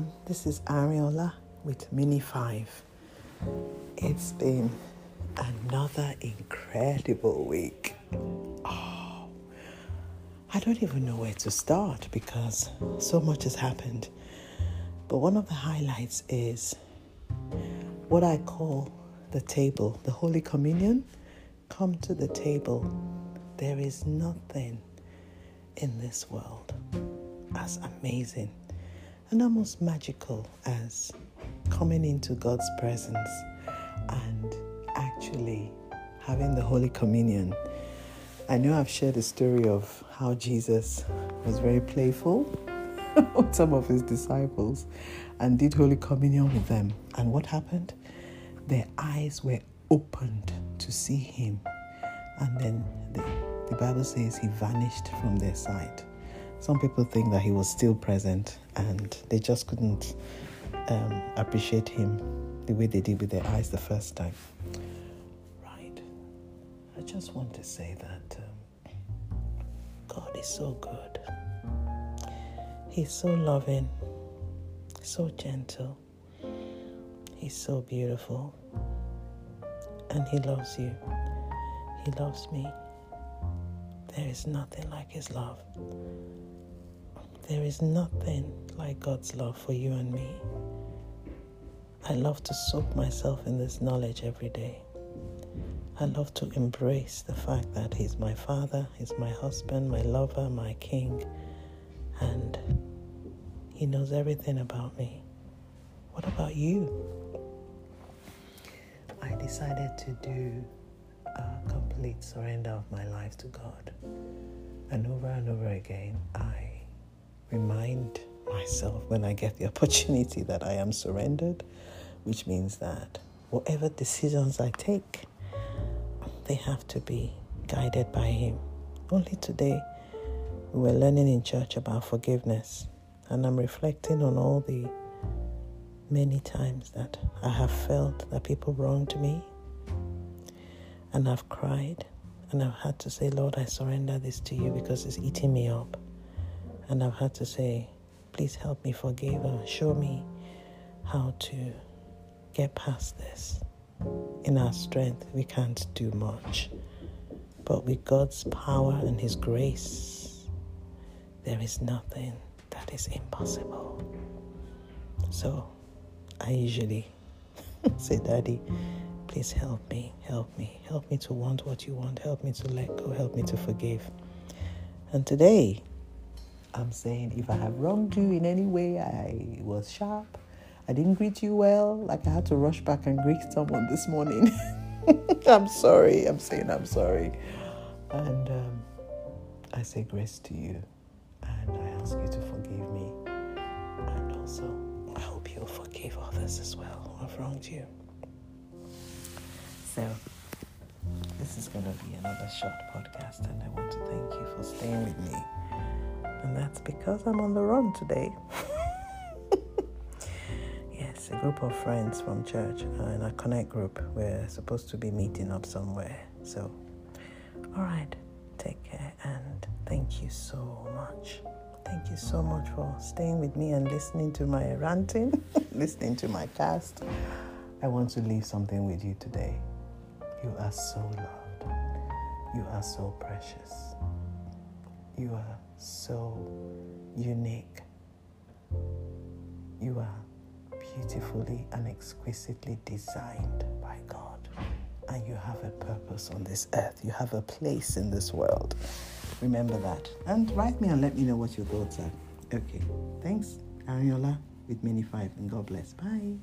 everyone. This is Ariola with Mini 5. It's been another incredible week. Oh, I don't even know where to start because so much has happened. But one of the highlights is what I call the table, the Holy Communion. Come to the table. There is nothing in this world as amazing and almost magical as coming into God's presence and actually having the Holy Communion. I know I've shared the story of how Jesus was very playful with some of his disciples and did Holy Communion with them. And what happened? Their eyes were opened to see him. And then the, the Bible says he vanished from their sight. Some people think that he was still present and they just couldn't um, appreciate him the way they did with their eyes the first time. Right. I just want to say that um, God is so good. He's so loving, so gentle. He's so beautiful. And He loves you. He loves me. There is nothing like His love. There is nothing like God's love for you and me. I love to soak myself in this knowledge every day. I love to embrace the fact that He's my Father, He's my husband, my lover, my King, and He knows everything about me. What about you? I decided to do a complete surrender of my life to God. And over and over again, I remind myself when I get the opportunity that I am surrendered, which means that whatever decisions I take, they have to be guided by Him. Only today, we were learning in church about forgiveness, and I'm reflecting on all the many times that I have felt that people wronged me, and I've cried, and I've had to say, Lord, I surrender this to you because it's eating me up. And I've had to say, please help me forgive and show me how to get past this. In our strength, we can't do much. But with God's power and His grace, there is nothing that is impossible. So I usually say, Daddy, please help me, help me, help me to want what you want, help me to let go, help me to forgive. And today, I'm saying if I have wronged you in any way, I was sharp, I didn't greet you well, like I had to rush back and greet someone this morning. I'm sorry. I'm saying I'm sorry. And um, I say grace to you. And I ask you to forgive me. And also, I hope you'll forgive others as well who have wronged you. So, this is going to be another short podcast, and I want to thank you for staying with me. And that's because I'm on the run today. yes, a group of friends from church in a connect group. We're supposed to be meeting up somewhere. So, all right, take care and thank you so much. Thank you so much for staying with me and listening to my ranting, listening to my cast. I want to leave something with you today. You are so loved. You are so precious. You are so unique. You are beautifully and exquisitely designed by God. And you have a purpose on this earth. You have a place in this world. Remember that. And write me and let me know what your thoughts are. Okay. Thanks. Ariola with Mini 5 and God bless. Bye.